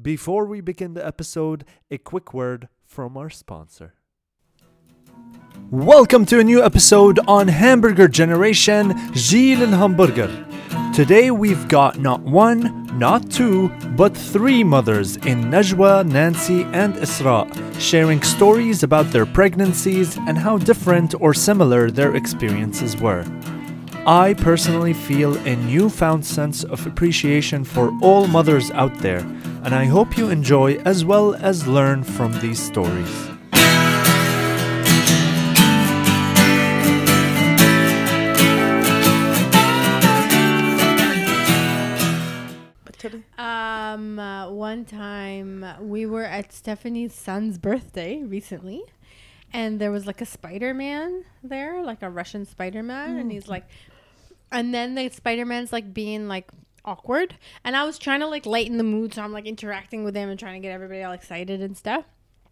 Before we begin the episode, a quick word from our sponsor. Welcome to a new episode on Hamburger Generation Gilles and Hamburger. Today we've got not one, not two, but three mothers in Najwa, Nancy, and Isra sharing stories about their pregnancies and how different or similar their experiences were. I personally feel a newfound sense of appreciation for all mothers out there, and I hope you enjoy as well as learn from these stories. Um, uh, one time we were at Stephanie's son's birthday recently, and there was like a Spider Man there, like a Russian Spider Man, and he's like, and then the Spider Man's like being like awkward, and I was trying to like lighten the mood, so I'm like interacting with him and trying to get everybody all excited and stuff.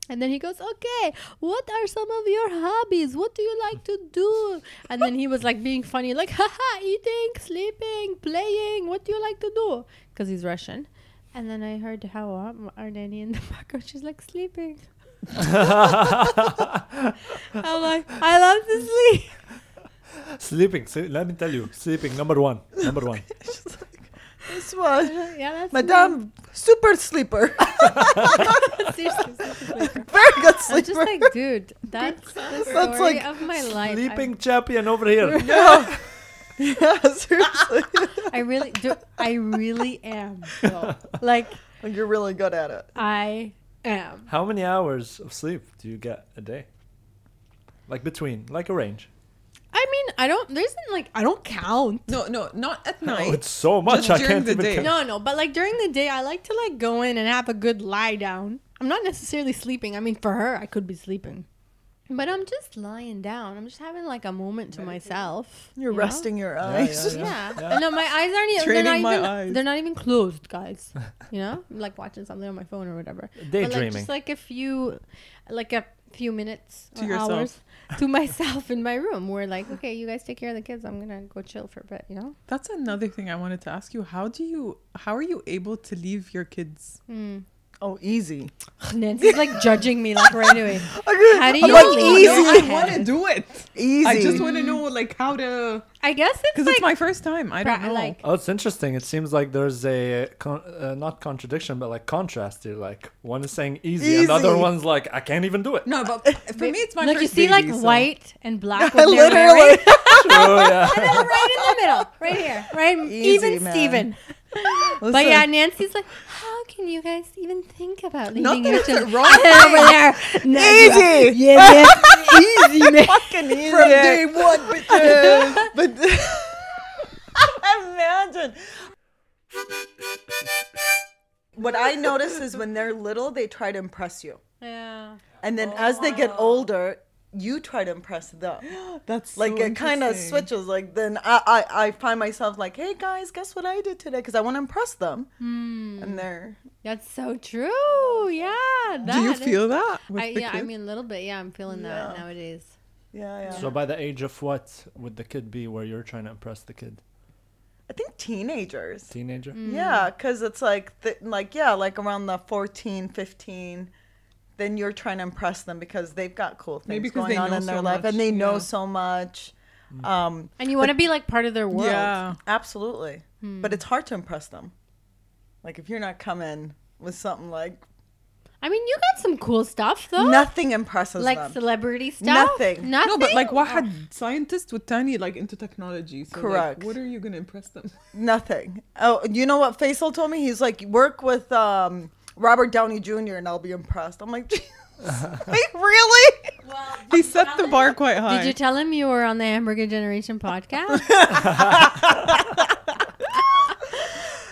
And then he goes, Okay, what are some of your hobbies? What do you like to do? And then he was like being funny, like, haha, eating, sleeping, playing. What do you like to do? Because he's Russian. And then I heard Hawa, our nanny in the background, she's like sleeping. I'm like, I love to sleep. Sleeping, let me tell you, sleeping number one, number one. This one. yeah, that's Madame, super sleeper. Seriously, sleeping. Very good I'm sleeper. just like, dude, that's the story That's like of my life. Sleeping champion over here. yeah. yeah, seriously. I, I really do. I really am. though. Like, You're really good at it. I am. How many hours of sleep do you get a day? Like between, like a range. I mean, I don't. There isn't like I don't count. No, no, not at Oh, night. it's so much. Just I during can't the even. day. count. No, no, but like during the day, I like to like go in and have a good lie down. I'm not necessarily sleeping. I mean, for her, I could be sleeping, but I'm just lying down. I'm just having like a moment to myself. You're you know? resting your Yeah, eyes. yeah, Yeah. No, my eyes aren't. e- They're not my even. eyes. They're not even closed, guys. You know, like watching something on my phone or whatever. But like Daydreaming. just like a few, like a few minutes To or yourself. hours to myself in my room. We're like, okay, you guys take care of the kids. I'm gonna go chill for a bit. You know. That's another thing I wanted to ask you. How do you how are you able to leave your kids? Mm. Oh, easy. Nancy's like judging me like right away. How do I'm you like, easy. I want to do it. Easy. I just want to know like how to I guess it's because like it's my first time. I don't pra- know. like Oh, it's interesting. It seems like there's a con- uh, not contradiction, but like contrast here. Like one is saying easy, and the other Easy. one's like I can't even do it. no, but for me it's my look, first you see baby, like so- white and black. What they're Literally. wearing? True, yeah. And then right in the middle, right here, right, Easy, even man. Steven. But yeah, Nancy's like, how can you guys even think about leaving Nothing your is children wrong. over there? Easy. Yeah, man. easy, man. fucking easy. from day one, bitches. but imagine. What I notice is when they're little, they try to impress you. Yeah. And then oh, as they get older, you try to impress them. That's Like so it kind of switches. Like then I, I, I find myself like, hey guys, guess what I did today? Because I want to impress them. Hmm. And they're That's so true. Yeah. That Do you is- feel that? I, the yeah, I mean, a little bit. Yeah, I'm feeling that Yeah. nowadays. yeah, yeah. So by the age of what would the kid be where you're trying to impress the kid? I think teenagers. Teenager? Mm. Yeah, because it's like, th- like yeah, like around the 14, 15, then you're trying to impress them because they've got cool things Maybe 'cause going they on know in their so life much, and they know yeah. so much. Um, And you want to be like part of their world. yeah. absolutely, Hmm. but it's hard to impress them. Like if you're not coming with something like I mean, you got some cool stuff though. nothing impresses like them. celebrity stuff. Nothing. Nothing. No, but like واحد scientist with Tani like into technology. So Correct. Like, what are you gonna impress them? Nothing. Oh, you know what Faisal told me? He's like, work with um, Robert Downey Jr. and I'll be impressed. I'm like, like really? Well, He set the bar quite high. Did you tell him you were on the Hamburger Generation podcast?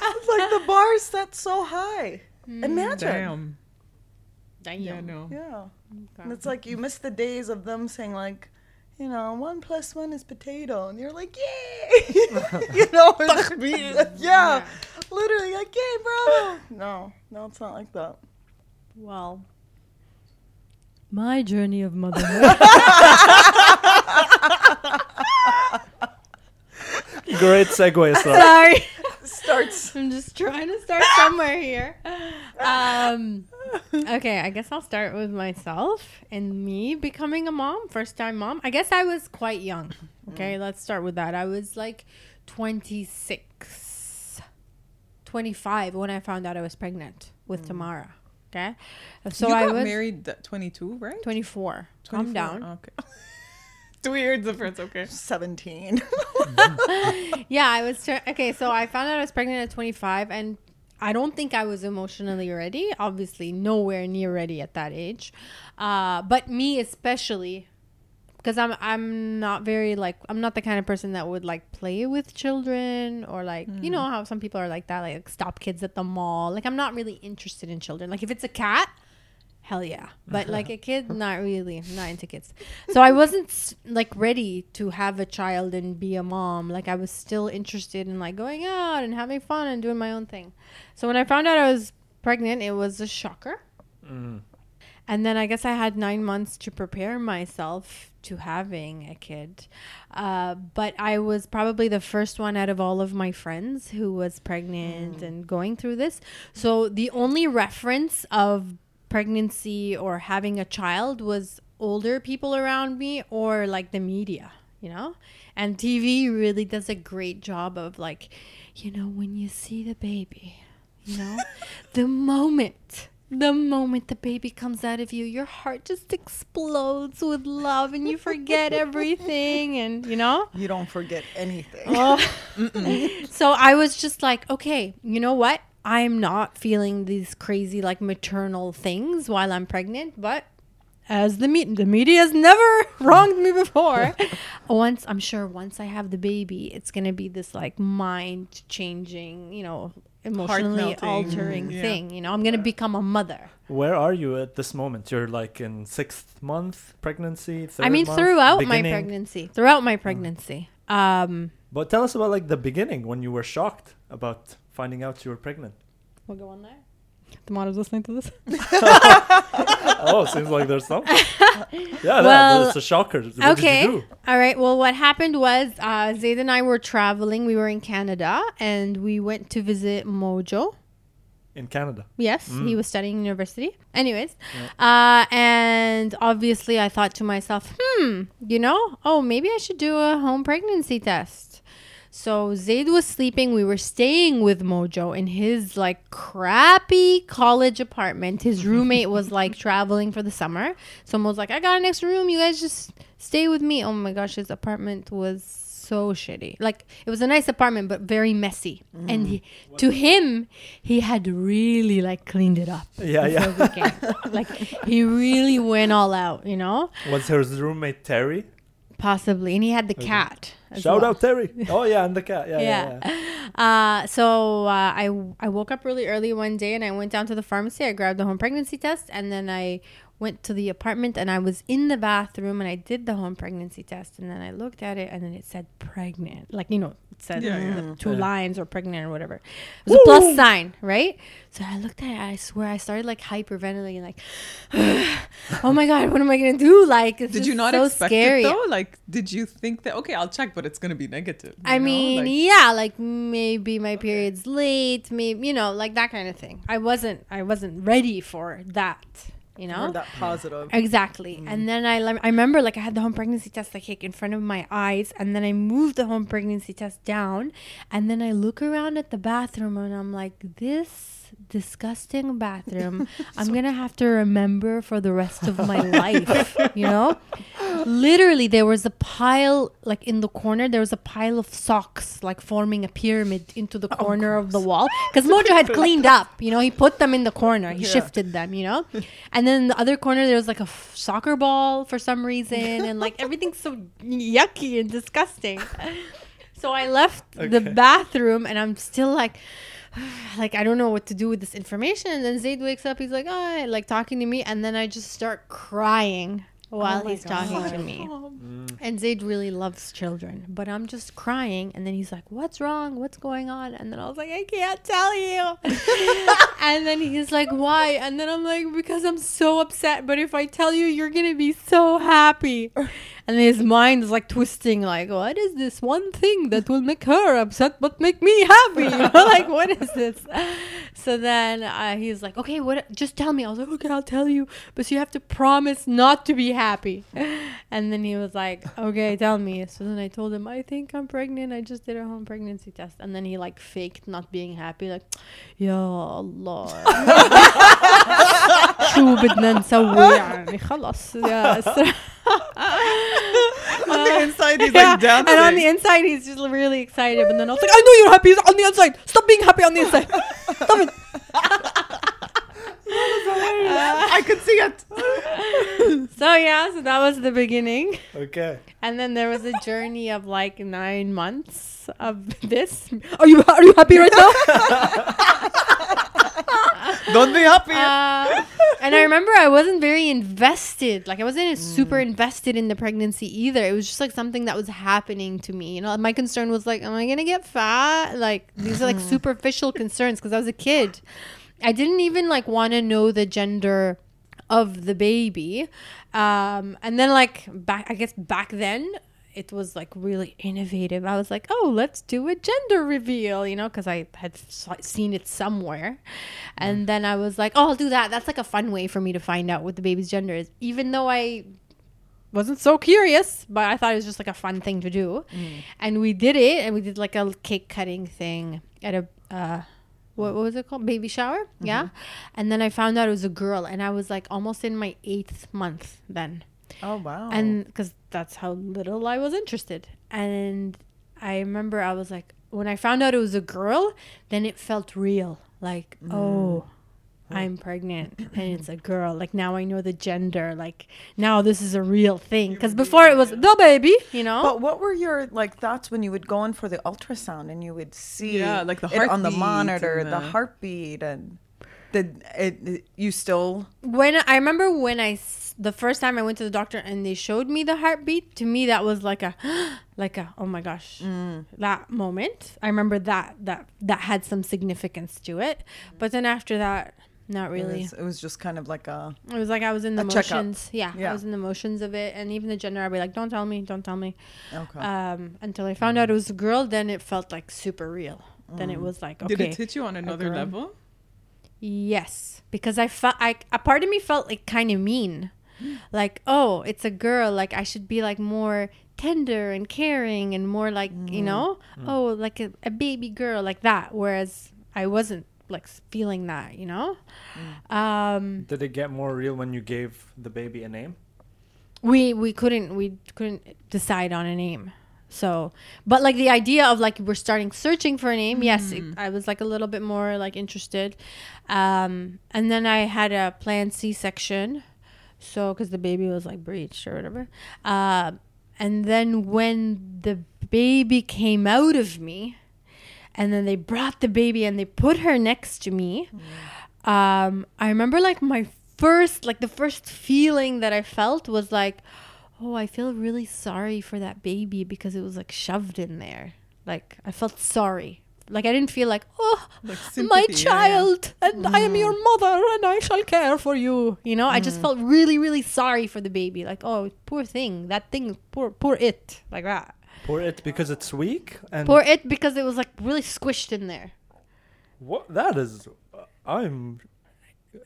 It's like the bar is set so high. Hmm. Imagine. Damn. Damn. Yeah, no. Yeah. And it's like you miss the days of them saying like, you know, one plus one is potato, and you're like, yay, you know, it's- yeah, literally like, yay, bro. No, no, it's not like that. Well, my journey of motherhood. Great segue, Sorry. Starts. I'm just trying to start somewhere here. Um, okay, I guess I'll start with myself and me becoming a mom, first time mom. I guess I was quite young. Okay, mm. let's start with that. I was like 26, 25 when I found out I was pregnant with mm. Tamara. Okay, so I was married uh, 22, right? 24. Calm down. Okay. Two years difference. Okay. 17. yeah, I was tur- okay. So I found out I was pregnant at 25, and I don't think I was emotionally ready. Obviously, nowhere near ready at that age. Uh, but me especially, because I'm I'm not very like I'm not the kind of person that would like play with children or like you know how some people are like that, like stop kids at the mall. Like I'm not really interested in children. Like if it's a cat. Hell yeah. But like a kid, not really. Not into kids. So I wasn't like ready to have a child and be a mom. Like I was still interested in like going out and having fun and doing my own thing. So when I found out I was pregnant, it was a shocker. And then I guess I had nine months to prepare myself to having a kid. Uh, but I was probably the first one out of all of my friends who was pregnant and going through this. So the only reference of pregnancy or having a child was older people around me or like the media, you know? And TV really does a great job of like, you know, when you see the baby, you know, the moment the moment the baby comes out of you, your heart just explodes with love and you forget everything and you know? You don't forget anything. Oh. so I was just like, okay, you know what? I'm not feeling these crazy like maternal things while I'm pregnant, but as the me- the media's never wronged me before. once I'm sure once I have the baby, it's gonna be this like mind changing, you know, emotionally melting. altering Yeah. thing. You know, I'm gonna become a mother. Where are you at this moment? You're like in sixth month pregnancy. Third I mean, month, throughout my pregnancy, throughout my pregnancy. Um, But tell us about like the beginning when you were shocked about finding out you were pregnant. we'll go on there. Tomato's listening to this. oh, seems like there's something. Yeah, Well, that, that's a shocker. What okay. did you do? All right. Well, what happened was uh, Zayd and I were traveling. We were in Canada and we went to visit Mojo. In Canada. Yes, he was studying university. Anyways, uh, and obviously I thought to myself, hmm, you know, oh, maybe I should do a home pregnancy test. So Zayd was sleeping. We were staying with Mojo in his like crappy college apartment. His roommate was like traveling for the summer. So Mo's like, I got an extra room. You guys just stay with me. Oh my gosh, his apartment was so shitty. Like it was a nice apartment, but very messy. And he, mm. to him, he had really like cleaned it up. Yeah, yeah. before we came. like he really went all out, you know, Was his roommate Terry? Possibly. And he had the cat. Shout well. out Terry. Oh yeah, and the cat. Yeah, yeah. Yeah. yeah. Uh, so uh, I I woke up really early one day and I went down to the pharmacy. I grabbed the home pregnancy test and then I went to the apartment and I was in the bathroom and I did the home pregnancy test and then I looked at it and then it said pregnant, like you know, it said Yeah, yeah. two Yeah. lines or pregnant or whatever. It was a plus sign, right? So I looked at it. I swear I started like hyperventilating, like, oh my god, what am I gonna do? Like, it's Did you not so expect scary. it though? Like, did you think that okay, I'll check, but it's gonna be negative? I know? mean, Like, yeah, like maybe my period's late, maybe you know, like that kind of thing. I wasn't, I wasn't ready for that, you know. That positive. Exactly. Mm. And then I, lem- I remember like I had the home pregnancy test like in front of my eyes, and then I moved the home pregnancy test down, and then I look around at the bathroom, and I'm like, this disgusting bathroom. I'm gonna have to remember for the rest of my life. You know, literally there was a pile like in the corner. There was a pile of socks like forming a pyramid into the oh, corner of the wall because Mojo had cleaned up. You know, he put them in the corner. He Yeah. shifted them. You know, and then in the other corner there was like a f- soccer ball for some reason, and like everything's so yucky and disgusting. So I left the bathroom, and I'm still like. Like I don't know what to do with this information, and then Zayd wakes up. He's like, "Oh," like talking to me, and then I just start crying while Oh my he's talking to me. And Zaid really loves children, but I'm just crying. And then he's like, What's wrong? What's going on? And then I was like, I can't tell you. and then he's like, Why? And then I'm like, Because I'm so upset. But if I tell you, you're going to be so happy. And his mind is like twisting, like, What is this one thing that will make her upset but make me happy? You know, like, what is this? So then uh, he's like, Okay, what? Just tell me. I was like, Okay, I'll tell you. But you have to promise not to be happy And then he was like, Okay, tell me. So then I told him, I think I'm pregnant. I just did a home pregnancy test. And then he like faked not being happy, like, Ya Allah. شو بدنا نسوي يعني خلص يا أسرع. On the inside, he's Yeah, like dancing. and on the inside he's just really excited. But then I was like, I know you're happy on the inside. Stop being happy on the inside. Stop it. I could see it. So yeah, so that was the beginning. Okay. And then there was a journey of like nine months of this. Are you are you happy right now? Don't be happy. Uh, and I remember I wasn't very invested. Like I wasn't super invested in the pregnancy either. It was just like something that was happening to me. You know, my concern was like, am I gonna get fat? Like these are like superficial concerns because I was a kid. I didn't even like want to know the gender of the baby. Um, and then like back, I guess back then it was like really innovative. I was like, oh, let's do a gender reveal, you know, because I had seen it somewhere. And then I was like, oh, I'll do that. That's like a fun way for me to find out what the baby's gender is, even though I wasn't so curious, but I thought it was just like a fun thing to do. And we did it, and we did like a cake cutting thing at a. Uh, what, what was it called? Baby shower? Mm-hmm. Yeah. And then I found out it was a girl, and I was like almost in my eighth month then oh wow. and because that's how little I was interested. And I remember I was like, when I found out it was a girl, then it felt real. Like, oh, mm. I'm pregnant and it's a girl. Like now I know the gender. Like now this is a real thing. Because before it was the baby, you know. But what were your like thoughts when you would go in for the ultrasound and you would see Yeah, like the it on the monitor, the the- heartbeat, and did it, it- you still? when I remember when I the first time I went to the doctor and they showed me the heartbeat, to me that was like a like a oh my gosh mm. that moment. I remember that that that had some significance to it, but then after that, not It really. was, it was just kind of like a. It was like I was in the A checkup. motions. Yeah, Yeah. I was in the motions of it, and even the gender, I'd be like, "Don't tell me, don't tell me." Okay. Um, until I found out it was a girl, then it felt like super real. Then Mm. it was like, okay, Did it hit you on another level? Yes, because I felt I a part of me felt like kind of mean, like oh, it's a girl. Like I should be like more tender and caring and more like you know, oh, like a, a baby girl like that. Whereas I wasn't like feeling that, you know. Um, Did it get more real when you gave the baby a name? we we couldn't we couldn't decide on a name. So, but like the idea of like we're starting searching for a name, yes, it, I was like a little bit more like interested. Um, and then I had a planned C section, so because the baby was like breached or whatever. Uh, and then when the baby came out of me, and then they brought the baby and they put her next to me. Um, I remember like my first, like the first feeling that I felt was like, oh, I feel really sorry for that baby because it was like shoved in there. Like I felt sorry. Like I didn't feel like, oh, Like my sympathy, yeah, yeah. child, and I am your mother, and I shall care for you. You know, I just felt really, really sorry for the baby. Like, oh, poor thing, that thing, poor, poor it, like that. Pour it because it's weak and Poor it because it was like really squished in there. what that is I'm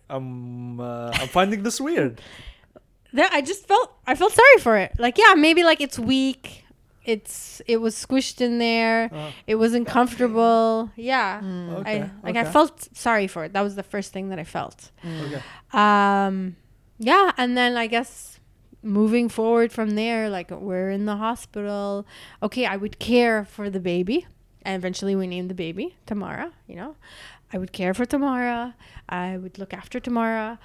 I'm uh, I'm finding this weird. that I just felt I felt sorry for it. Like yeah, maybe like it's weak. It's it was squished in there. Uh, It wasn't comfortable. Yeah. okay. I like I okay. felt sorry for it. That was the first thing that I felt. okay. Um yeah, and then I guess moving forward from there like we're in the hospital. Okay, I would care for the baby. And eventually we named the baby Tamara, you know. I would care for Tamara. I would look after Tamara.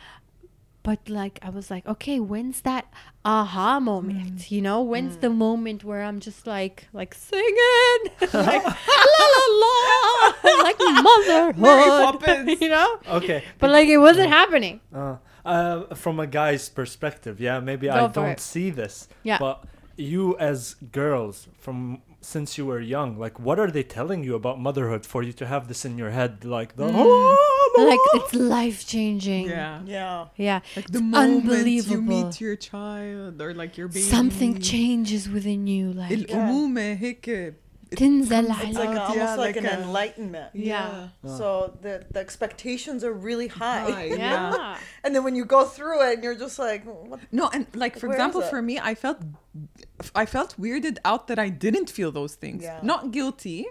But like I was like, okay, when's that aha moment? Mm. You know, when's the mm. moment where I'm just like like singing like la la la like motherhood. You know? Okay. But like it wasn't uh. happening. Uh, uh, from a guy's perspective, yeah, maybe Go I don't it. see this. Yeah. But you as girls from since you were young, like what are they telling you about motherhood for you to have this in your head like the mm. Oh, like it's life changing. Yeah. Yeah. Yeah. Like the it's moment unbelievable. you meet your child or like your baby. Something changes within you like yeah. Eh, تنزل It's على like out, almost yeah, like, like an a- enlightenment. Yeah. So the the expectations are really high. High. yeah. And then when you go through it and you're just like, what? No, and like for Where is example, it? for me, I felt I felt weirded out that I didn't feel those things. Yeah. Not guilty,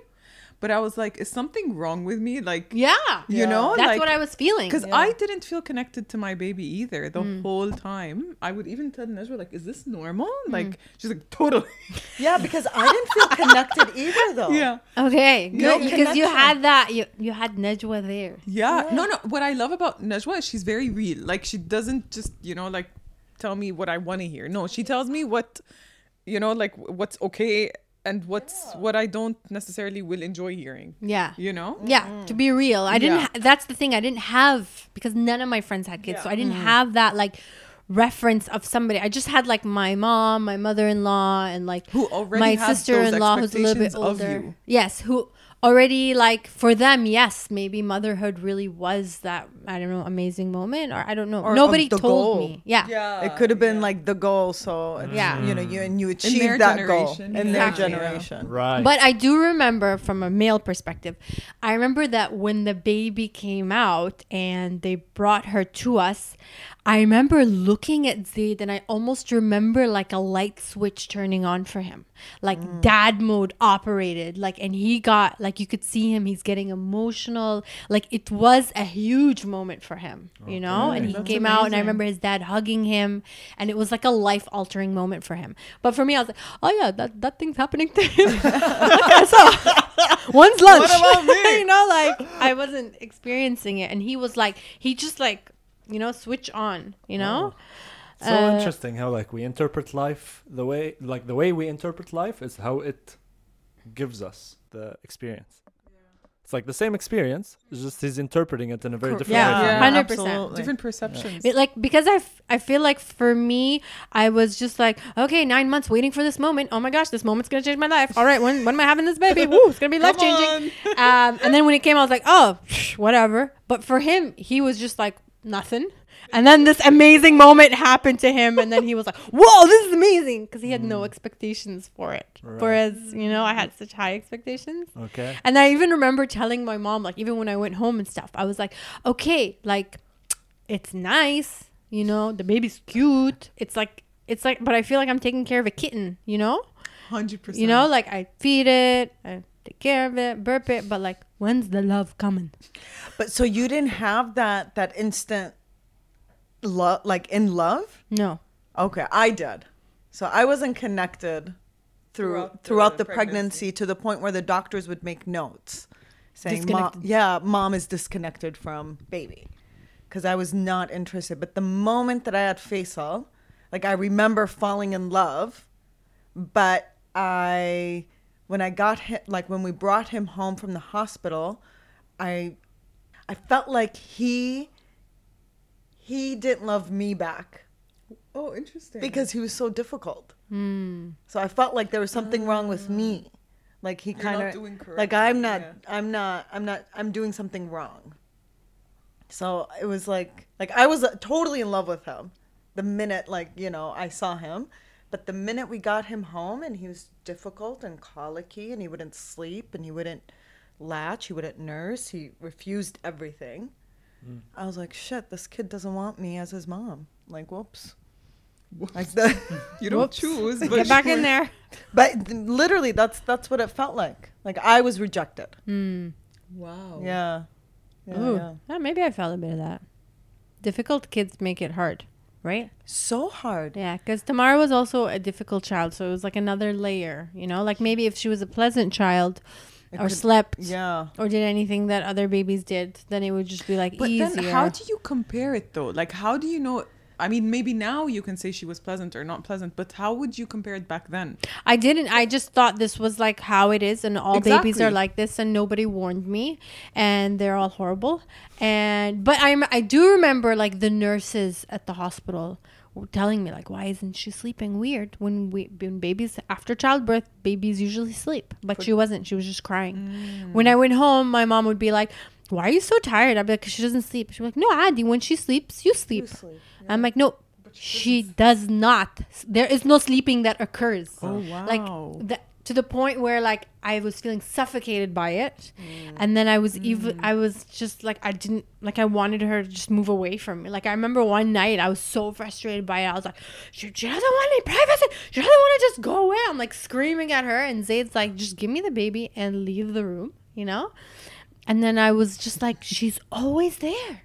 but I was like, is something wrong with me? Like Yeah. you Yeah. know, That's like, what I was feeling. because Yeah. I didn't feel connected to my baby either the Mm. whole time. I would even tell Najwa like, "Is this normal?" Mm. Like she's like, "Totally." Yeah, because I didn't feel connected either, though. yeah, Okay, No good because you had that. You you had Najwa there. yeah. No, no. What I love about Najwa is she's very real. Like she doesn't just you know like tell me what I want to hear. No, she tells me what you know like what's okay and what's what I don't necessarily will enjoy hearing. Yeah. You know. Yeah, to be real, I didn't. Yeah. Ha- that's the thing. I didn't have because none of my friends had kids, so I didn't mm. have that like reference of somebody. I just had like my mom, my mother-in-law, and like Who already my sister-in-law who's a little bit older. Yes, who already like for them, yes, maybe motherhood really was that I don't know amazing moment, or I don't know. Or Nobody told goal. me. Yeah. Yeah. It could have been like the goal, so it's, Yeah. you know, you and you their achieved that goal generation, in their Exactly. generation. right. But I do remember from a male perspective, I remember that when the baby came out and they brought her to us, I remember looking at Zaid and I almost remember like a light switch turning on for him. Like mm. dad mode operated. Like and he got like you could see him, he's getting emotional. Like it was a huge moment for him, you know? And he That's came out and I remember his dad hugging him and it was like a life altering moment for him. But for me I was like, Oh yeah, that, that thing's happening to him. so one's lunch. What about me? you know, like I wasn't experiencing it. And he was like he just like, you know, switch on, you know? so Uh, interesting how like we interpret life the way like the way we interpret life is how it gives us the experience. It's like the same experience, it's just he's interpreting it in a very different Yeah, way. Yeah. 100%. absolutely. different perceptions. It, like because I, f- I feel like for me I was just like okay nine months waiting for this moment oh my gosh this moment's gonna change my life all right when when am I having this baby Woo, it's gonna be life changing um, and then when it came I was like oh whatever but for him he was just like nothing and then this amazing moment happened to him and then he was like whoa this is amazing because he had no hmm. expectations for it Right. whereas you know I had such high expectations Okay. and I even remember telling my mom, like, even when I went home and stuff, I was like, okay, like, it's nice, you know, the baby's cute. It's like, it's like, but I feel like I'm taking care of a kitten, you know? Hundred percent. You know, like I feed it, I take care of it, burp it, but like, when's the love coming? But so you didn't have that that instant love, like in love. No. Okay, I did. So I wasn't connected through Throughout throughout, the the, pregnancy. pregnancy. to the point where the doctors would make notes saying, "Mom, yeah, mom is disconnected from baby," because I was not interested. But the moment that I had Faisal, like I remember falling in love, but I when I got him, like when we brought him home from the hospital, I I felt like he he didn't love me back oh, interesting. because he was so difficult. Hmm. So I felt like there was something wrong with me. Like he kind of like I'm not yeah. I'm not I'm not I'm doing something wrong. So it was like like I was uh, totally in love with him the minute like you know I saw him, but the minute we got him home and he was difficult and colicky and he wouldn't sleep and he wouldn't latch, he wouldn't nurse, he refused everything. I was like, shit, this kid doesn't want me as his mom. Like, whoops. Like the, you don't Whoops. choose, but Get back in there. But literally, that's that's what it felt like. Like I was rejected. Hmm. Wow. Yeah. Yeah, Ooh. yeah. Yeah, maybe I felt a bit of that. Difficult kids make it hard, right? So hard. Yeah, because Tamara was also a difficult child, so it was like another layer, you know. Like maybe if she was a pleasant child, It or could- slept, Yeah. or did anything that other babies did, then it would just be like But easier. then, how do you compare it though? Like, how do you know? I mean, maybe now you can say she was pleasant or not pleasant, but how would you compare it back then? I didn't. I just thought this was like how it is, and all babies are like this, and nobody warned me, and they're all horrible. And but I'm I do remember like the nurses at the hospital telling me like, why isn't she sleeping? Weird. When we when babies after childbirth, babies usually sleep, but she wasn't. She was just crying. When I went home, my mom would be like. Why are you so tired? I'd be like, 'Cause she doesn't sleep. She'd be like, no, Adi, when she sleeps, you sleep. sleep, I'm like, no, she does not. There is no sleeping that occurs. Oh, wow Like wow. To the point where like I was feeling suffocated by it, mm. and then I was even mm. I was just like I didn't like I wanted her to just move away from me. Like I remember one night I was so frustrated by it. I was like, she, she doesn't want any privacy. She doesn't want to just go away. I'm like screaming at her, and Zayd's like, just give me the baby and leave the room, you know. And then I was just like, she's always there.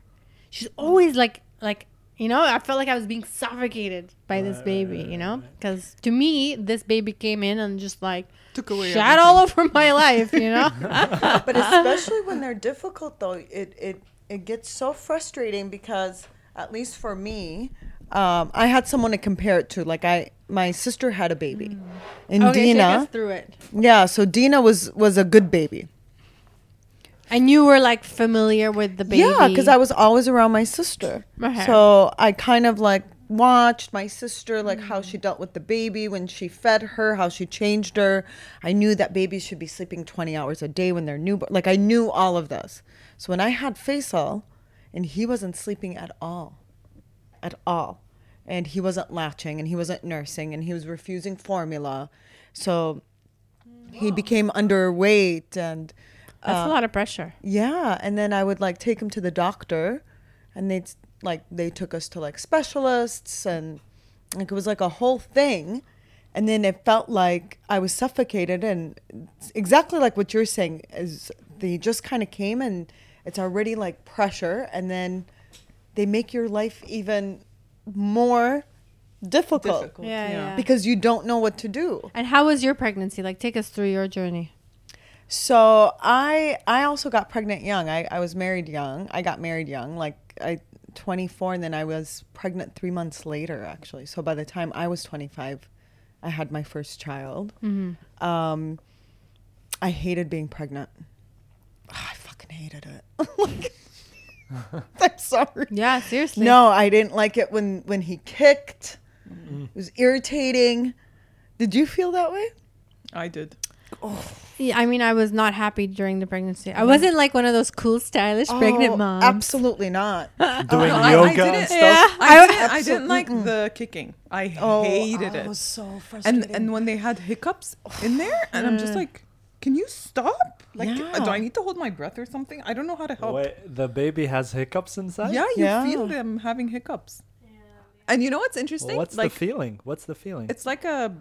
She's always like like you know i felt like i was being suffocated by this baby you know because to me this baby came in and just like Took away shat all over my life you know but especially when they're difficult though it it it gets so frustrating because at least for me um, I had someone to compare it to. Like I, my sister had a baby, and okay take Dina, us through it yeah. So Dina was was a good baby. And you were like familiar with the baby Yeah, because I was always around my sister. Okay. So I kind of like watched my sister, like how she dealt with the baby when she fed her, how she changed her. I knew that babies should be sleeping 20 hours a day when they're newborn. Like I knew all of this. So when I had Faisal, and he wasn't sleeping at all, at all. And he wasn't latching and he wasn't nursing and he was refusing formula. So he became underweight and that's a um, lot of pressure yeah, and then I would like take him to the doctor, and they like they took us to like specialists, and like it was like a whole thing, and then it felt like I was suffocated, and exactly like what you're saying is they just kind of came and it's already like pressure, and then they make your life even more difficult, Difficult. yeah, yeah. yeah. because you don't know what to do. and how was your pregnancy like take us through your journey So I I also got pregnant young. I, I was married young. I got married young, like I 24, and then I was pregnant three months later, actually. So by the time I was 25, I had my first child. Um, I hated being pregnant. Ah, I fucking hated it. I'm sorry. yeah seriously No, I didn't like it when when he kicked. It was irritating. Did you feel that way? I did. Yeah, I mean, I was not happy during the pregnancy. I wasn't like one of those cool, stylish pregnant Oh, moms. Absolutely not. Doing No, I- I yoga didn't- and stuff. Yeah, I I- didn't, I didn't like the kicking. I Oh, hated oh, it. was so frustrating. and and when they had hiccups in there, and I'm just like, can you stop? Like, uh, do I need to hold my breath or something? I don't know how to help. Wait, the baby has hiccups inside? Yeah, you Yeah. feel them having hiccups. And you know what's interesting? What's like the feeling? What's the feeling? it's like a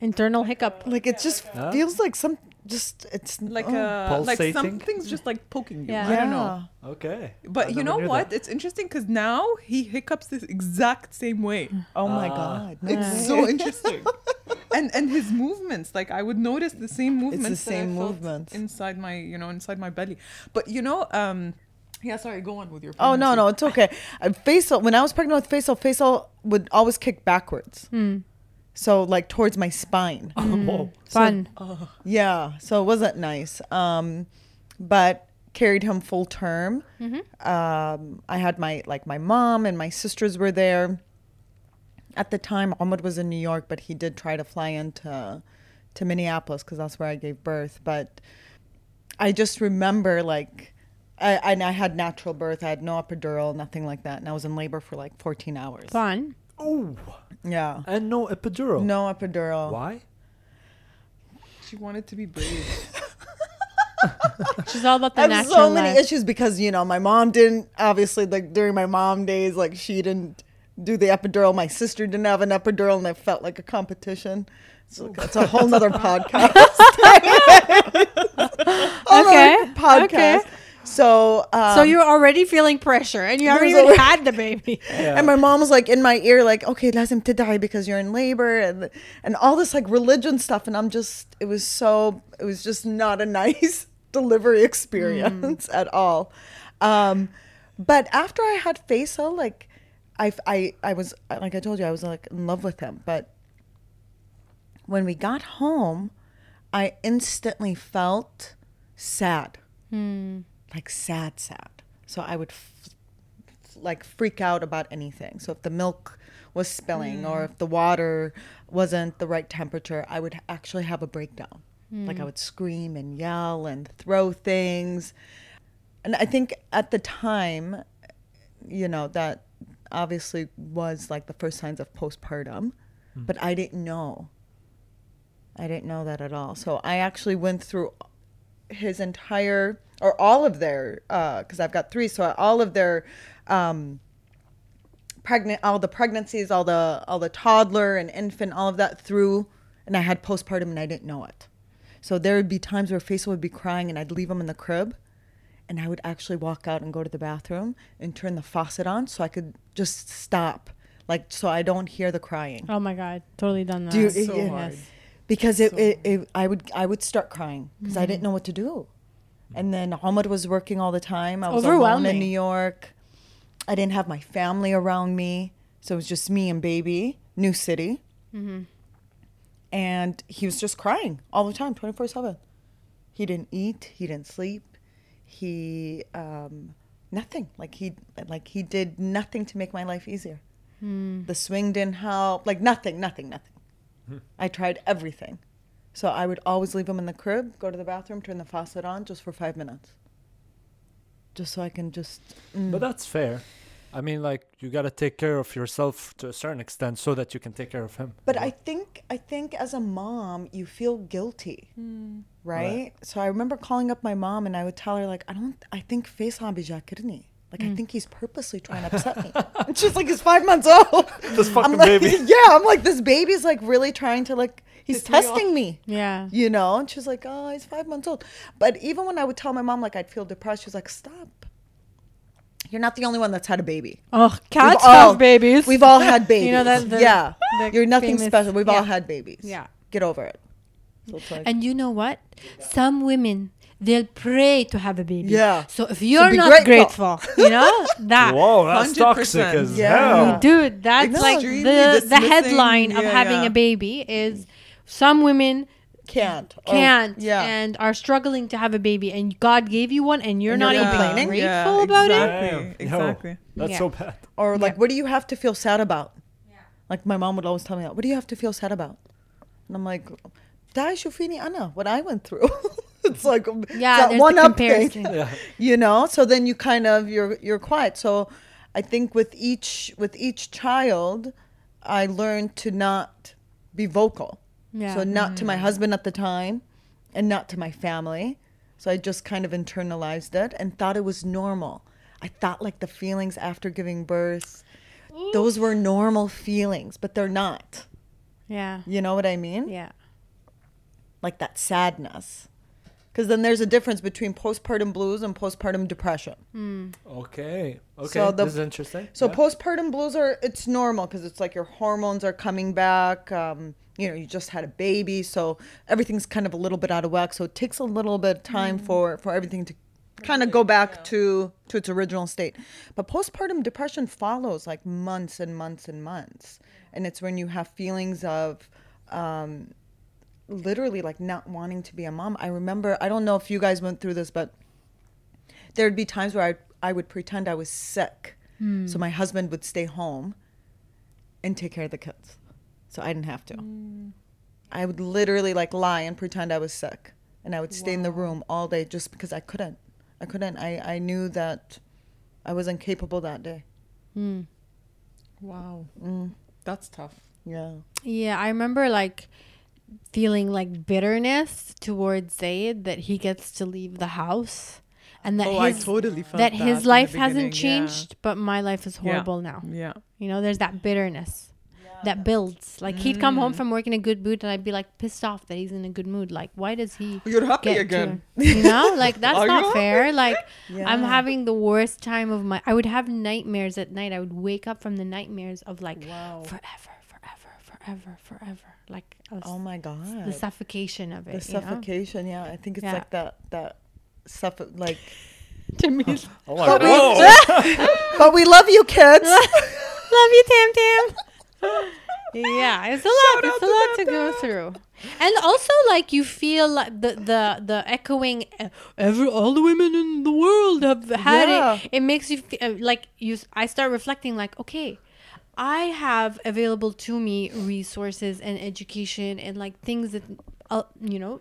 Internal hiccup. like it just Huh? feels like some just it's like oh. a like something's just like poking you. Yeah. I don't know. okay. But I you know what? that. It's interesting because now he hiccups this exact same way. Oh my Ah. god. no It's way. so interesting. and and his movements, like I would notice the same movements. that I same felt movements. inside my, you know, inside my belly. But you know, um, yeah. Sorry, go on with your. Oh no, no, it's okay. Uh, Faisal, when I was pregnant with Faisal, Faisal would always kick backwards. So like towards my spine. Oh, Fun. Yeah, so it wasn't nice. Um, but carried him full term. Um, I had my like my mom and my sisters were there. At the time, Ahmed was in New York, but he did try to fly into to Minneapolis because that's where I gave birth. But I just remember like. I, and I had natural birth. I had no epidural, nothing like that, and I was in labor for like 14 hours. Fun. oh, Yeah, and no epidural. no epidural. Why? She wanted to be brave. She's all about the I have natural so many life. issues because you know my mom didn't obviously like during my mom days like she didn't do the epidural. My sister didn't have an epidural, and it felt like a competition. So that's a whole nother podcast. Whole Okay, nother podcast. okay. So um, so you're already feeling pressure, and you haven't even already- had the baby. Yeah. and my mom was like in my ear, like, okay, lazim to die because you're in labor and and all this like religion stuff. And I'm just, it was so, it was just not a nice delivery experience at all. Um, but after I had Faisal, like, I, I, I was like I told you, I was like in love with him. But when we got home, I instantly felt sad, like sad, sad. So I would f- like freak out about anything. So if the milk was spilling or mm. if the water wasn't the right temperature, I would actually have a breakdown. Mm. Like I would scream and yell and throw things. And I think at the time, you know, that obviously was like the first signs of postpartum, hmm. but I didn't know. I didn't know that at all. So I actually went through his entire or all of their because I've got three, so all of their um, pregnant, all the pregnancies, all the all the toddler and infant, all of that through, and I had postpartum and I didn't know it. So there would be times where Faisal would be crying and I'd leave him in the crib, and I would actually walk out and go to the bathroom and turn the faucet on so I could just stop, like so I don't hear the crying Oh my god, totally done that. Do you- So Yeah. hard. Because it, So- it, it I would I would start crying because I mm-hmm. didn't know what to do, and then Ahmad was working all the time. I was alone in New York. I didn't have my family around me, so it was just me and baby, new city, mm-hmm. and he was just crying all the time, twenty four seven. He didn't eat. He didn't sleep. He um, nothing. Like he like he did nothing to make my life easier. Hmm. The swing didn't help. Like nothing, nothing, nothing. I tried everything. So I would always leave him in the crib, go to the bathroom, turn the faucet on just for five minutes. Just so I can just. mm. But that's fair. I mean, like you gotta take care of yourself to a certain extent so that you can take care of him. But I think I think as a mom, you feel guilty, right? Right. So I remember calling up my mom and I would tell her like, I don't. I think face Faisal bijakirni. Like I mm. think he's purposely trying to upset me. and she's like, he's five months old. This fucking I'm like, baby. yeah. I'm like, this baby's like really trying to like. He's Piss me off. testing me. Yeah. you know and she's like oh he's five months old but even when i would tell my mom like i'd feel depressed she's like stop you're not the only one that's had a baby Oh, cats all- have babies. we've all had babies You know that the- yeah the you're nothing famous- special we've all had babies Yeah. get over it so like, And you know what? Some women they'll pray to have a baby. Yeah. So if you're be not grateful. grateful, you know that. Whoa, that's 100%. toxic as Yeah. hell. Dude, that's No. like the the dismissing. headline of having yeah. a baby is some women can't oh, can't Oh, yeah and are struggling to have a baby and God gave you one and you're And not you're even complaining? grateful Yeah, about it. exactly. Damn. Yo, Exactly. that's Yeah. so bad. or like Yeah. what do you have to feel sad about Yeah. like my mom would always tell me that what do you have to feel sad about and i'm like "Da shufini ana what i went through it's like um, Yeah, it's that one the up thing. Yeah. you know so then you kind of you're you're quiet so i think with each with each child i learned to not be vocal Yeah. so not to my mm. husband at the time and not to my family so i just kind of internalized it and thought it was normal i thought like the feelings after giving birth those were normal feelings but they're not Yeah. you know what i mean Yeah. like that sadness because then there's a difference between postpartum blues and postpartum depression Okay. Okay. So the- this is interesting. So Yeah. postpartum blues are it's normal because it's like your hormones are coming back. Um, you know, you just had a baby, so everything's kind of a little bit out of whack. So it takes a little bit of time for for everything to kind of go back to to its original state. But postpartum depression follows like months and months and months, and it's when you have feelings of. Um, literally like not wanting to be a mom. I remember I don't know if you guys went through this, but there'd be times where I I would pretend I was sick, hmm. so my husband would stay home and take care of the kids, so I didn't have to. Hmm. I would literally like lie and pretend I was sick, and I would stay in the room all day just because I couldn't. I couldn't. I I knew that I was incapable that day. Hmm. Wow. Mm, That's tough. yeah. Yeah, I remember like feeling like bitterness towards Zaid that he gets to leave the house and that oh, I his totally felt that his life hasn't yeah. changed, but my life is Yeah. horrible now. Yeah. You know, there's that bitterness that builds. Like he'd come Mm. home from work in a good mood, and I'd be like pissed off that he's in a good mood. Like, why does he You're happy get again. to? You know, like that's not you? fair. Like I'm having the worst time of my. I would have nightmares at night. I would wake up from the nightmares of like Wow. forever, forever, forever, forever. Like I Oh my god. the suffocation of The it. you know? suffocation. Yeah, I think it's Yeah. like that that suffo- like. to me, Oh my But God. we- Whoa. but we love you, kids. Love you, Tam Tam. yeah, it's a lot. It's a lot to go through. And also, like you feel like the the the echoing. uh, Every all the women in the world have had Yeah. it. It makes you feel like you. I start reflecting, like, okay, I have available to me resources and education and like things that, uh, you know,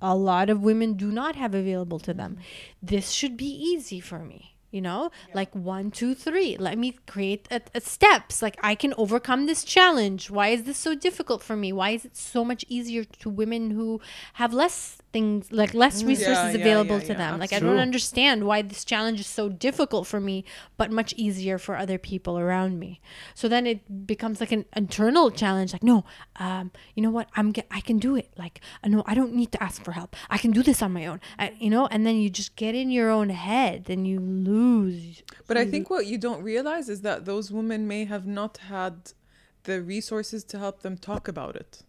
a lot of women do not have available to them. This should be easy for me. You know, like one, two, three. Let me create a, a steps. Like I can overcome this challenge. Why is this so difficult for me? Why is it so much easier to women who have less things, like less resources yeah, available yeah, to yeah, them? Like I don't understand why this challenge is so difficult for me, but much easier for other people around me. So then it becomes like an internal challenge. Like no, um, you know what? I'm get, I can do it. Like uh, no, I don't need to ask for help. I can do this on my own. I, you know, and then you just get in your own head and you lose. But I think what you don't realize is that those women may have not had the resources to help them talk about it.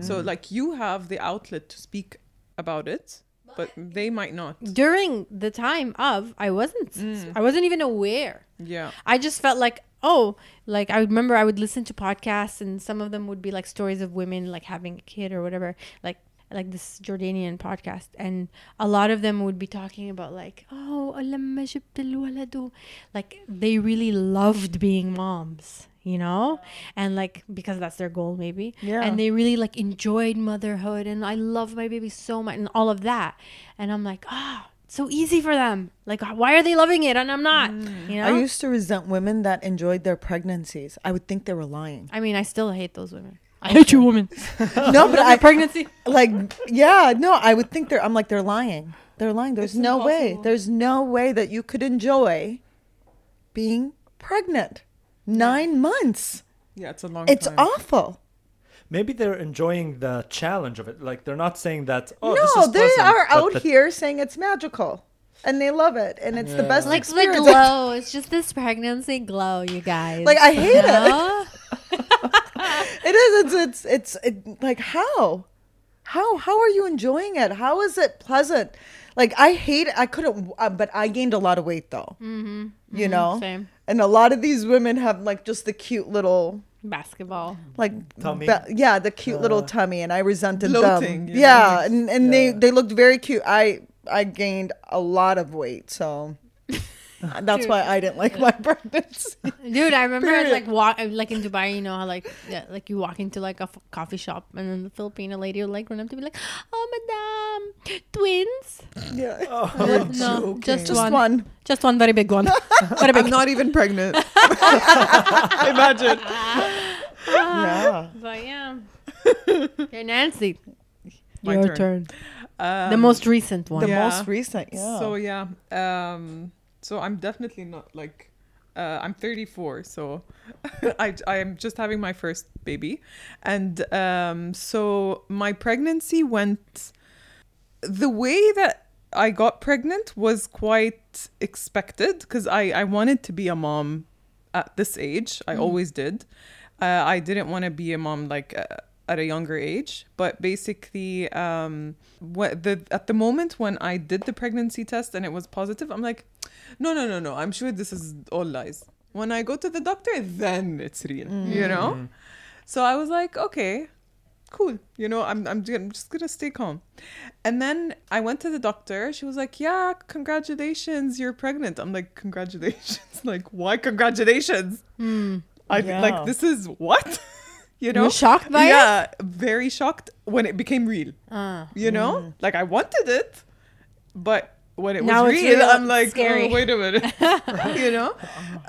So, mm. like, you have the outlet to speak about it, but they might not. during the time of I wasn't mm. I wasn't even aware. Yeah. I just felt like oh, like I remember I would listen to podcasts and some of them would be like stories of women like having a kid or whatever, like like this Jordanian podcast and a lot of them would be talking about like oh لما جبت الولد like they really loved being moms you know and like because that's their goal maybe Yeah. and they really like enjoyed motherhood and I love my baby so much and all of that and I'm like ah so easy for them like why are they loving it and I'm not you know I used to resent women that enjoyed their pregnancies. I would think they were lying. I mean, I still hate those women. I hate you, woman. no, but I pregnancy. like yeah, no, I would think they're I'm like they're lying. They're lying. There's It's no way. There's no way that you could enjoy being pregnant. 9 months. Yeah, it's a long It's time. awful. Maybe they're enjoying the challenge of it. Like they're not saying that. Oh, no, this is they pleasant," are out the- here saying it's magical. And they love it and it's the best Like the glow. It's just this pregnancy glow, you guys. Like, I hate it. No? It is. It's it's it's it, like how, how how are you enjoying it? How is it pleasant? Like I hate. I couldn't. Uh, but I gained a lot of weight though. Mm-hmm. You know. Same. And a lot of these women have like just the cute little Basketball. like Tummy. be- yeah, the cute little Uh, tummy, and I resented bloating, them. you know, Yeah, and and Yeah. they they looked very cute. I I gained a lot of weight, so that's why I didn't like my pregnancy. Dude, I remember Period. like walk like in Dubai, you know how like yeah, like you walk into like a f- coffee shop and then the Filipino lady will like run up to be like, "Oh, madam, twins." yeah, Oh, Like, no, just, just one. one. just one very big one. very big. I'm not even pregnant. Imagine. Yeah. But yeah. Okay, Nancy. My Your turn. turn. Um, The most recent one. The Yeah. most recent, yeah. So yeah, um, so I'm definitely not like, uh, I'm 34, so I I am just having my first baby, and um, so my pregnancy went, the way that I got pregnant was quite expected because I I wanted to be a mom at this age. I always did. Uh, I didn't want to be a mom like. Uh, at a younger age but basically um what the at the moment when i did the pregnancy test and it was positive i'm like no no no no. I'm sure this is all lies. When i go to the doctor then it's real you mm. know? Mm. So i was like okay cool. You know i'm i'm, I'm just gonna stay calm. And then i went to the doctor. She was like yeah congratulations you're pregnant. I'm like congratulations? Like why congratulations? Hmm. I Yeah. like this is what? You know? You're shocked by it? yeah very shocked when it became real. Ah. you know? Mm. Like i wanted it but when it was Now it's real, real, i'm like oh wait a minute. You know?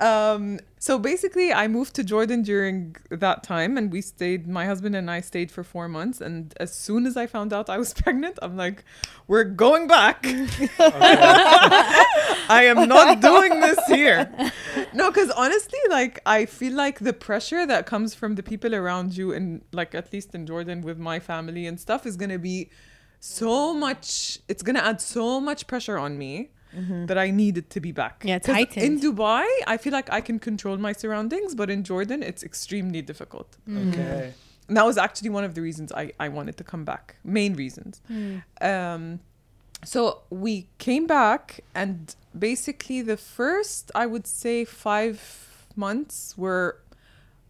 Um so basically i moved to jordan during that time and we stayed my husband and i stayed for four months and as soon as i found out i was pregnant i'm like we're going back. I am not doing this here. No, because honestly, like I feel like the pressure that comes from the people around you, and like at least in Jordan with my family and stuff, is gonna be so much. It's gonna add so much pressure on me mm-hmm. that I needed to be back. Yeah, it's 'Cause In. Dubai, I feel like I can control my surroundings, but in Jordan, it's extremely difficult. Mm. Mm. Okay. And that was actually one of the reasons I, I wanted to come back. Main reasons. Mm. Um, so we came back, and basically the first, I would say, five months were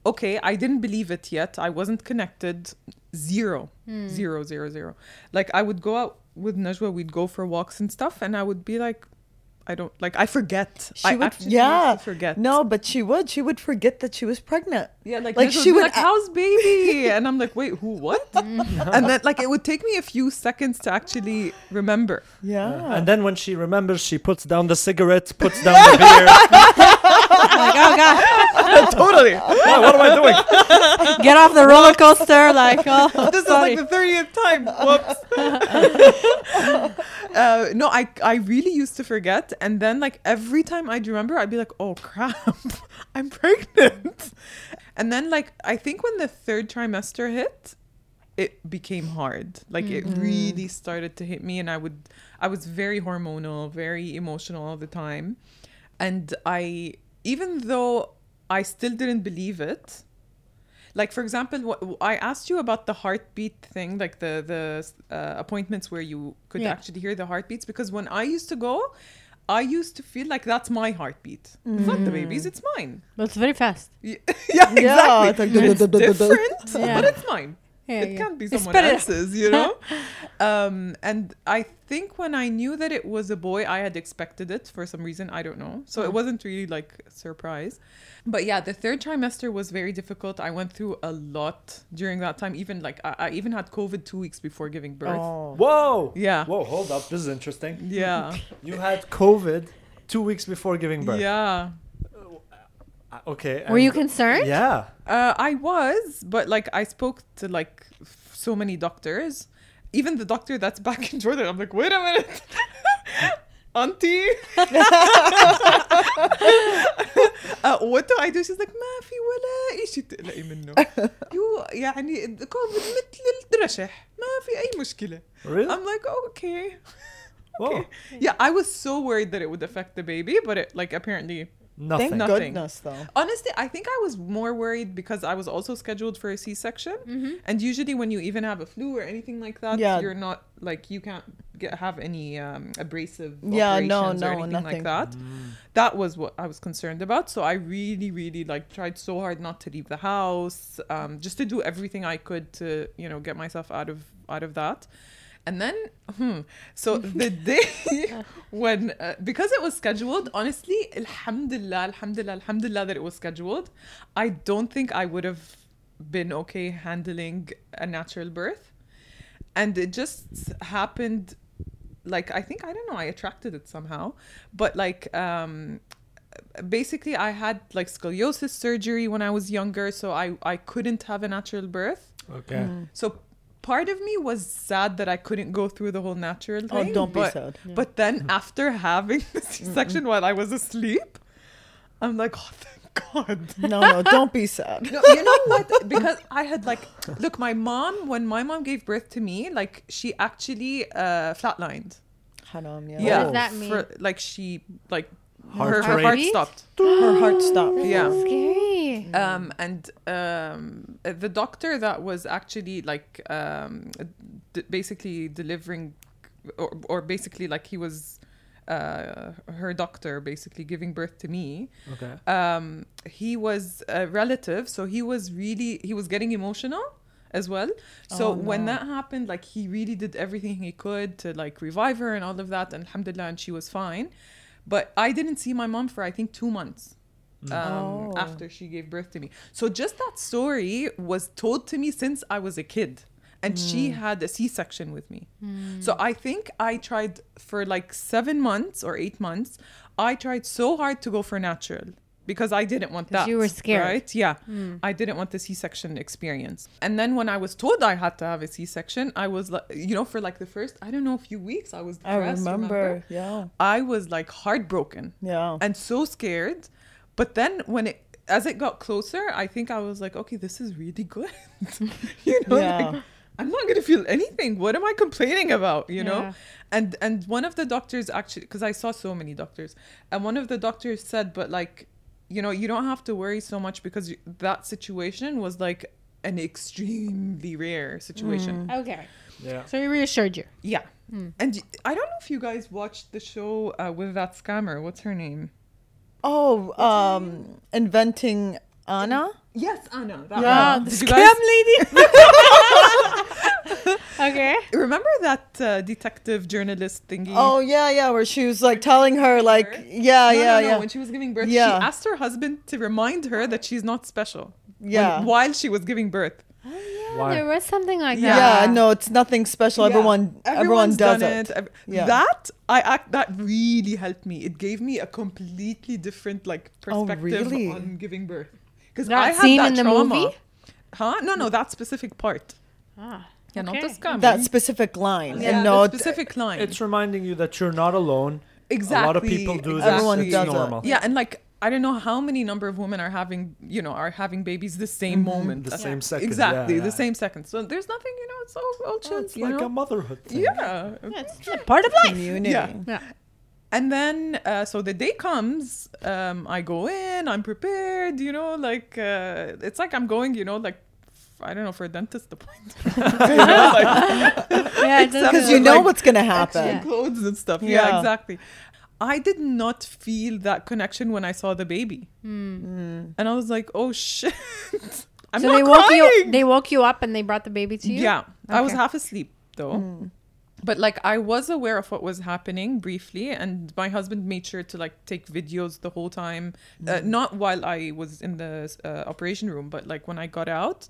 okay. I didn't believe it yet. I wasn't connected. Zero, hmm. zero, zero, zero. Like I would go out with Najwa. We'd go for walks and stuff, and I would be like, I don't like. I forget. She I would, yeah, forget. No, but she would. She would forget that she was pregnant. Yeah, like, Like, Najwa would she be would like, "How's baby?" and I'm like, "Wait, who? What?" and then like it would take me a few seconds to actually remember. Yeah. And then when she remembers, she puts down the cigarette, puts down the beer. Like, oh god, totally. What am I doing? get off the roller coaster! Like, oh, this sorry. is like the 30th time. Whoops. uh, no, I I really used to forget, and then like every time I'd remember, I'd be like, "Oh crap, I'm pregnant." And then like I think when the third trimester hit, it became hard. Like it really started to hit me, and I would I was very hormonal, very emotional all the time, and I even though I still didn't believe it like for example i asked you about the heartbeat thing like the the uh, appointments where you could Yeah. actually hear the heartbeats because when i used to go i used to feel like that's my heartbeat it's not the baby's it's mine but it's very fast. Y- yeah exactly Yeah, it's like different Yeah. but it's mine Yeah, it yeah. can't be someone else's you know um and i think when i knew that it was a boy i had expected it for some reason i don't know so it wasn't really like a surprise but yeah the third trimester was very difficult i went through a lot during that time even like i, I even had covid two weeks before giving birth Oh. Whoa. Yeah. Whoa, hold up. This is interesting. yeah You had COVID two weeks before giving birth. yeah Okay. Were you and- concerned? Yeah. Uh, I was, but like I spoke to like f- so many doctors, even the doctor that's back in Jordan. I'm like, wait a minute, auntie. uh, what do I do? She's like, ما في ولا إشي تقلقي منه. يو يعني كوفيد مثل الرشح ما في أي مشكلة. Really? I'm like, okay. Whoa. Yeah, I was so worried that it would affect the baby, but it like apparently Nothing. Thank Nothing. goodness, though. Honestly, I think I was more worried because I was also scheduled for a C-section, and usually when you even have a flu or anything like that, Yeah. you're not like you can't get have any um, abrasive Yeah, no, operations or no, anything nothing. like that. That was what I was concerned about. So I really, really like tried so hard not to leave the house, um, just to do everything I could to you know get myself out of out of that. And then, hmm, so the day when, uh, because it was scheduled, honestly, alhamdulillah, alhamdulillah, alhamdulillah that it was scheduled, I don't think I would have been okay handling a natural birth. And it just happened, like, I think, I don't know, I attracted it somehow. But, like, um, basically, I had, like, scoliosis surgery when I was younger, so I, I couldn't have a natural birth. Okay. So part of me was sad that I couldn't go through the whole natural thing. Oh, thing. don't be but, sad. But then after having the C-section while I was asleep, I'm like, oh, thank God. No, no, don't be sad. No, you know what? Because I had like, look, my mom, when my mom gave birth to me, like she actually uh, flatlined. Haram, yeah. yeah. does that mean? For, like she, like Heart her, her heart stopped. Her heart stopped. Yeah. Scary. um and um the doctor that was actually like um d- basically delivering or, or basically like he was uh her doctor basically giving birth to me Okay. um he was a relative so he was really he was getting emotional as well so Oh, when that happened like he really did everything he could to like revive her and all of that and alhamdulillah and she was fine but i didn't see my mom for i think two months mm. um, Oh. after she gave birth to me. So just that story was told to me since i was a kid and she mm. had a c-section with me. Mm. So i think i tried for like seven months or eight months i tried so hard to go for natural because i didn't want that you were scared. right yeah hmm. i didn't want the c-section experience and then when i was told i had to have a c-section i was like you know for like the first i don't know a few weeks i was I depressed, remember. Yeah. i was like heartbroken Yeah. and so scared. But then when it as it got closer, I think I was like, okay, this is really good. you know, Yeah. like I'm not gonna feel anything. What am I complaining about? You know? And and one of the doctors actually because I saw so many doctors, and one of the doctors said, but like, you know, you don't have to worry so much because that situation was like an extremely rare situation. Okay. Yeah. So he reassured you. Yeah. And I don't know if you guys watched the show uh, with that scammer. What's her name? Oh, um, inventing Anna. Yes, Anna. That Yeah, one. the Did you scam guys lady. okay. remember that uh, detective journalist thingy? Oh yeah, yeah, where she was like telling her like, yeah, no, yeah, no, no. yeah, When she was giving birth, Yeah. she asked her husband to remind her that she's not special. when- Yeah. while she was giving birth. Oh Why? There was something like Yeah. that. yeah. No, it's nothing special. Yeah. Everyone, everyone does done it. Ev- Yeah. That I act that really helped me. It gave me a completely different like Oh, perspective really? on giving birth. Because That I had that in the trauma. movie? Huh? No, no, that specific part. Ah, Yeah, not the okay. That specific line, yeah, and no, the specific line. It's reminding you that you're not alone. exactly. A lot of people do this. Everyone it's does it. normal. Yeah, and like I don't know how many number of women are having, you know, are having babies the same moment. The That's- same second. Exactly, yeah, the yeah. same second. So there's nothing, you know, it's all, all chill. Oh, it's you like know? a motherhood thing. yeah. It's a part of life. community. Yeah. Yeah. And then, uh, so the day comes, um, I go in, I'm prepared, you know, like, uh, it's like I'm going, you know, like, f- I don't know, for a dentist appointment. You like, Yeah, Because you know Like, what's gonna extra happen. clothes and stuff. Yeah. Yeah. exactly. I did not feel that connection when I saw the baby. Mm. And I was like, oh shit. I'm so not they woke you they woke you up and they brought the baby to you? Yeah, I was half asleep though. But like I was aware of what was happening briefly, and my husband made sure to like take videos the whole time, uh, not while I was in the uh, operation room, but like when I got out.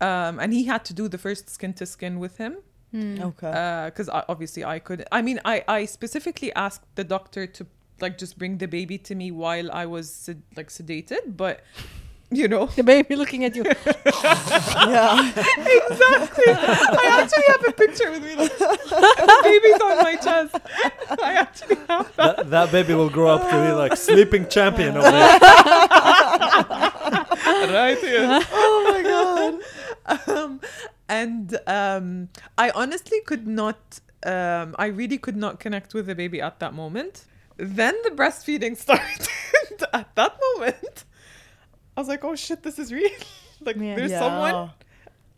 Um, and he had to do the first skin to skin with him Okay. because obviously I could. I mean, I I specifically asked the doctor to like just bring the baby to me while I was sed- like sedated, but you know The baby looking at you. yeah. exactly. I actually have a picture with me. Like, the baby's on my chest. I actually have that. That, that baby will grow up to be like sleeping champion over there. right here. Oh my god. Um, and um, I honestly could not. Um, I really could not connect with the baby at that moment. Then the breastfeeding started. at that moment, I was like, "Oh shit, this is real! like, Yeah. there's Yeah. someone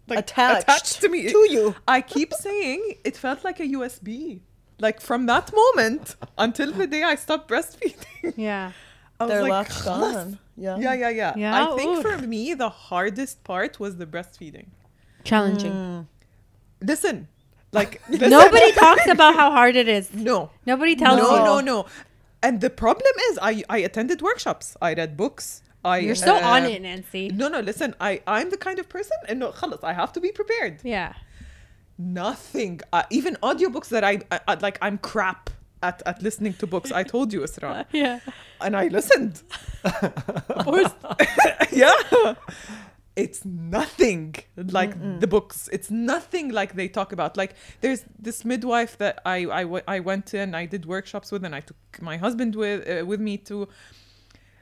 like attached, to me." to you. I keep saying it felt like a USB. Like from that moment until the day I stopped breastfeeding, yeah. I was They're like, latched "Khalas." on. Yeah. Yeah, yeah, yeah. Yeah, I think ooh. for me the hardest part was the breastfeeding. Challenging. Hmm. Listen, like listen. Nobody talks about how hard it is. No, Nobody tells no, you. no, no. And the problem is, I I attended workshops. I read books. I You're so uh, on it, Nancy. No, no. Listen, I I'm the kind of person, and no, khalas, I have to be prepared. Yeah. Nothing. Uh, even audiobooks that I, I, I like, I'm crap at at listening to books. I told you, Isra, Yeah. and I listened. Yeah. It's nothing like the books. It's nothing like they talk about. Like there's this midwife that I I, w- I went to and I did workshops with, and I took my husband with uh, with me to.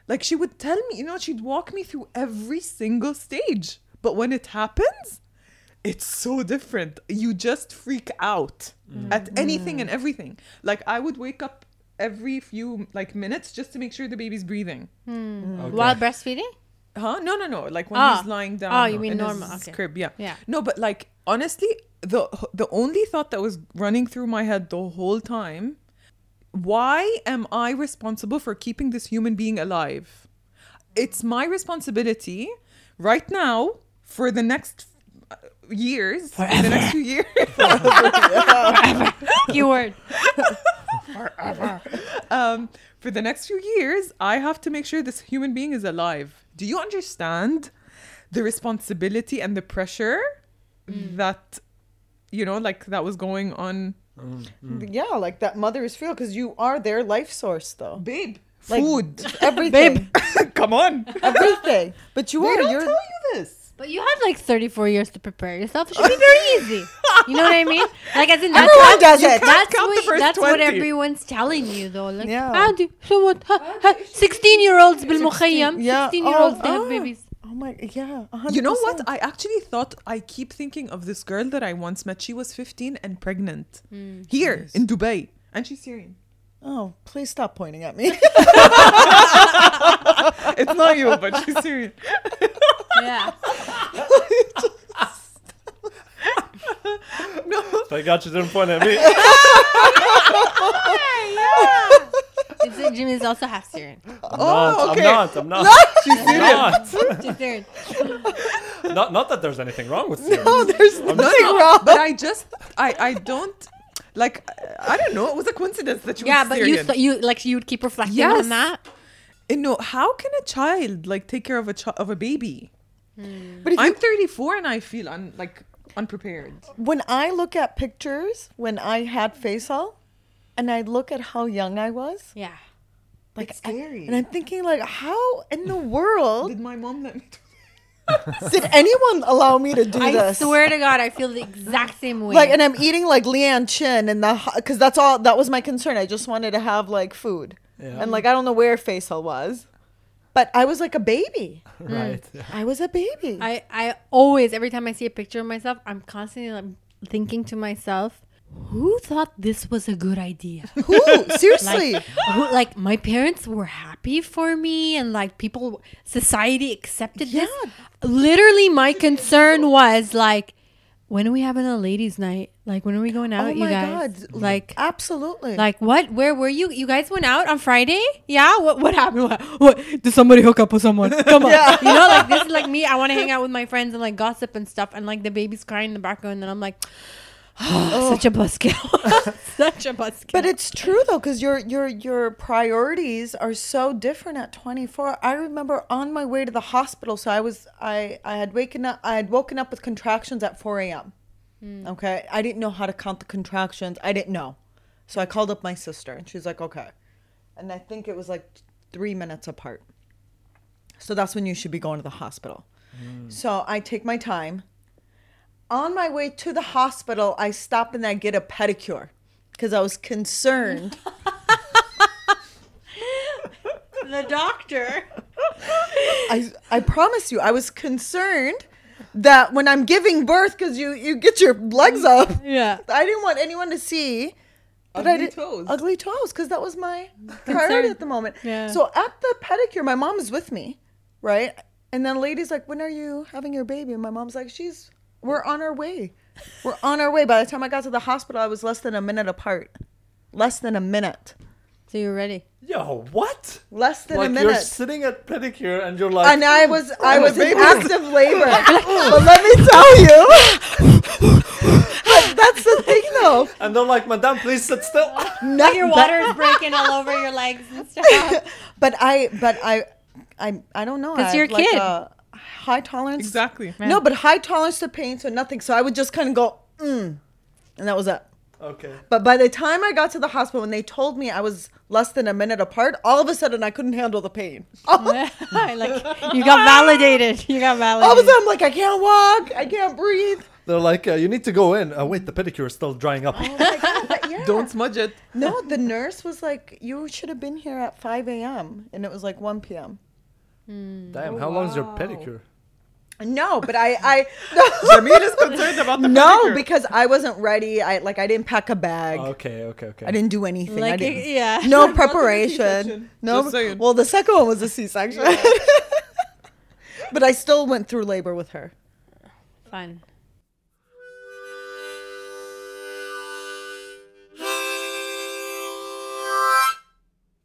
Like she would tell me, you know, she'd walk me through every single stage. But when it happens, it's so different. You just freak out mm. at anything mm. and everything. Like I would wake up every few like minutes just to make sure the baby's breathing. Mm. Okay. While breastfeeding? Huh? No, no, no. Like when Ah. he's lying down. Oh, you mean in his normal, okay. crib. Yeah. Yeah. No, but like honestly, the the only thought that was running through my head the whole time, why am I responsible for keeping this human being alive? It's my responsibility right now for the next uh, years, for the next few years. Keyword. um, for the next few years, I have to make sure this human being is alive. Do you understand the responsibility and the pressure that, you know, like that was going on? Yeah, like that mother's feel because you are their life source, though. Babe, Like, food. Everything. Come on. everything. But you They are. don't You're. tell you this. But you have like 34 years to prepare yourself. It should be very easy. You know what I mean? Like, as in, that's Everyone what, does it. That's, count the what, first that's what 20. everyone's telling you, though. Like, Yeah. عادي. So what? 16 year olds بالمخيم. Yeah. 16 year olds, Oh, they have oh. babies. My. Yeah. 100%. You know what? I actually thought I keep thinking of this girl that I once met. She was 15 and pregnant hmm. here in Dubai, and she's Syrian. Oh, please stop pointing at me. It's not you, but she's Syrian. Yeah. no. Thank God she didn't point at me. Is it think Jimmy is also half Syrian. I'm Oh, not, okay. I'm not. I'm not. She's I'm not. She's Syrian. not. Not that there's anything wrong with Syrians. No, there's I'm nothing No, wrong. but I just, I, I don't, like, I don't know. It was a coincidence that you Yeah, were but you th- you like you would keep reflecting Yes. on that. And no, how can a child like take care of a chi- of a baby? Hmm. But if I'm you, 34 and I feel un- like unprepared. when I look at pictures when I had Faisal, and I look at how young I was, Yeah. like It's I- scary. and I'm thinking like, how in the world Did my mom let me? Do did anyone allow me to do I this? I swear to God, I feel the exact same way. Like, and I'm eating like Leeann Chin, and the because that's all that was my concern. I just wanted to have like food, Yeah. and like I don't know where Faisal was, but I was like a baby. right. Yeah. I was a baby. I, I always, every time I see a picture of myself, I'm constantly like thinking to myself, who thought this was a good idea? Who seriously? Like, who, like my parents were happy for me, and like people, society accepted this. Literally, my concern was like, when are we having a ladies' night? Like, when are we going out, oh you my guys? god! Like, absolutely. like what? Where were you? You guys went out on Friday? Yeah. What? What happened? What? what? Did somebody hook up with someone? Come on. Yeah. You know, like this is like me. I want to hang out with my friends and like gossip and stuff, and like the baby's crying in the background, and I'm like, Oh. such a buzzkill, such a buzzkill. But it's true though, because your your your priorities are so different at 24. I remember on my way to the hospital, so I was I I had waken up I had woken up with contractions at 4 a.m. Hmm. Okay, I didn't know how to count the contractions. I didn't know, so I called up my sister, and she's like, "Okay," and I think it was like three minutes apart. So that's when you should be going to the hospital. Hmm. So I take my time. On my way to the hospital, I stop and I get a pedicure because I was concerned. the doctor. I I promise you, I was concerned that when I'm giving birth, because you you get your legs mm, up, Yeah. I didn't want anyone to see. But I Ugly did toes. ugly toes because that was my priority at the moment. Yeah. So at the pedicure, my mom is with me, right? And then lady's like, "When are you having your baby?" And my mom's like, "She's we're on our way. We're on our way." By the time I got to the hospital, I was less than a minute apart. Less than a minute. So you're ready. Yo, what? Less than like a you're minute. sitting at pedicure and you're like, and I was I was in baby. active labor. but let me tell you, that's the thing though. and they're like, Madame, please sit still. No, Your but- water is breaking all over your legs and stuff. But I, but I, I, I don't know. 'Cause I you're have a like kid. a high tolerance. Exactly. No, but high tolerance to pain, so nothing. So I would just kind of go, mm, and that was it. okay. But by the time I got to the hospital, when they told me I was less than a minute apart, all of a sudden I couldn't handle the pain. All like you got validated. You got of a validated. sudden I'm like, I can't walk, I can't breathe. They're like, uh, you need to go in. Uh, wait, the pedicure is still drying up. Oh God, yeah. Don't smudge it. No, the nurse was like, you should have been here at 5 a.m. and it was like 1 p.m. Damn, Oh, how long is your pedicure? Oh, no, but I, I Jamil is concerned about the no, pedicure. because I wasn't ready. I like I didn't pack a bag. Oh, okay, okay, okay. I didn't do anything. I like didn't. yeah. No preparation. No. Just. Well, the second one was a C-section. but I still went through labor with her. Fun.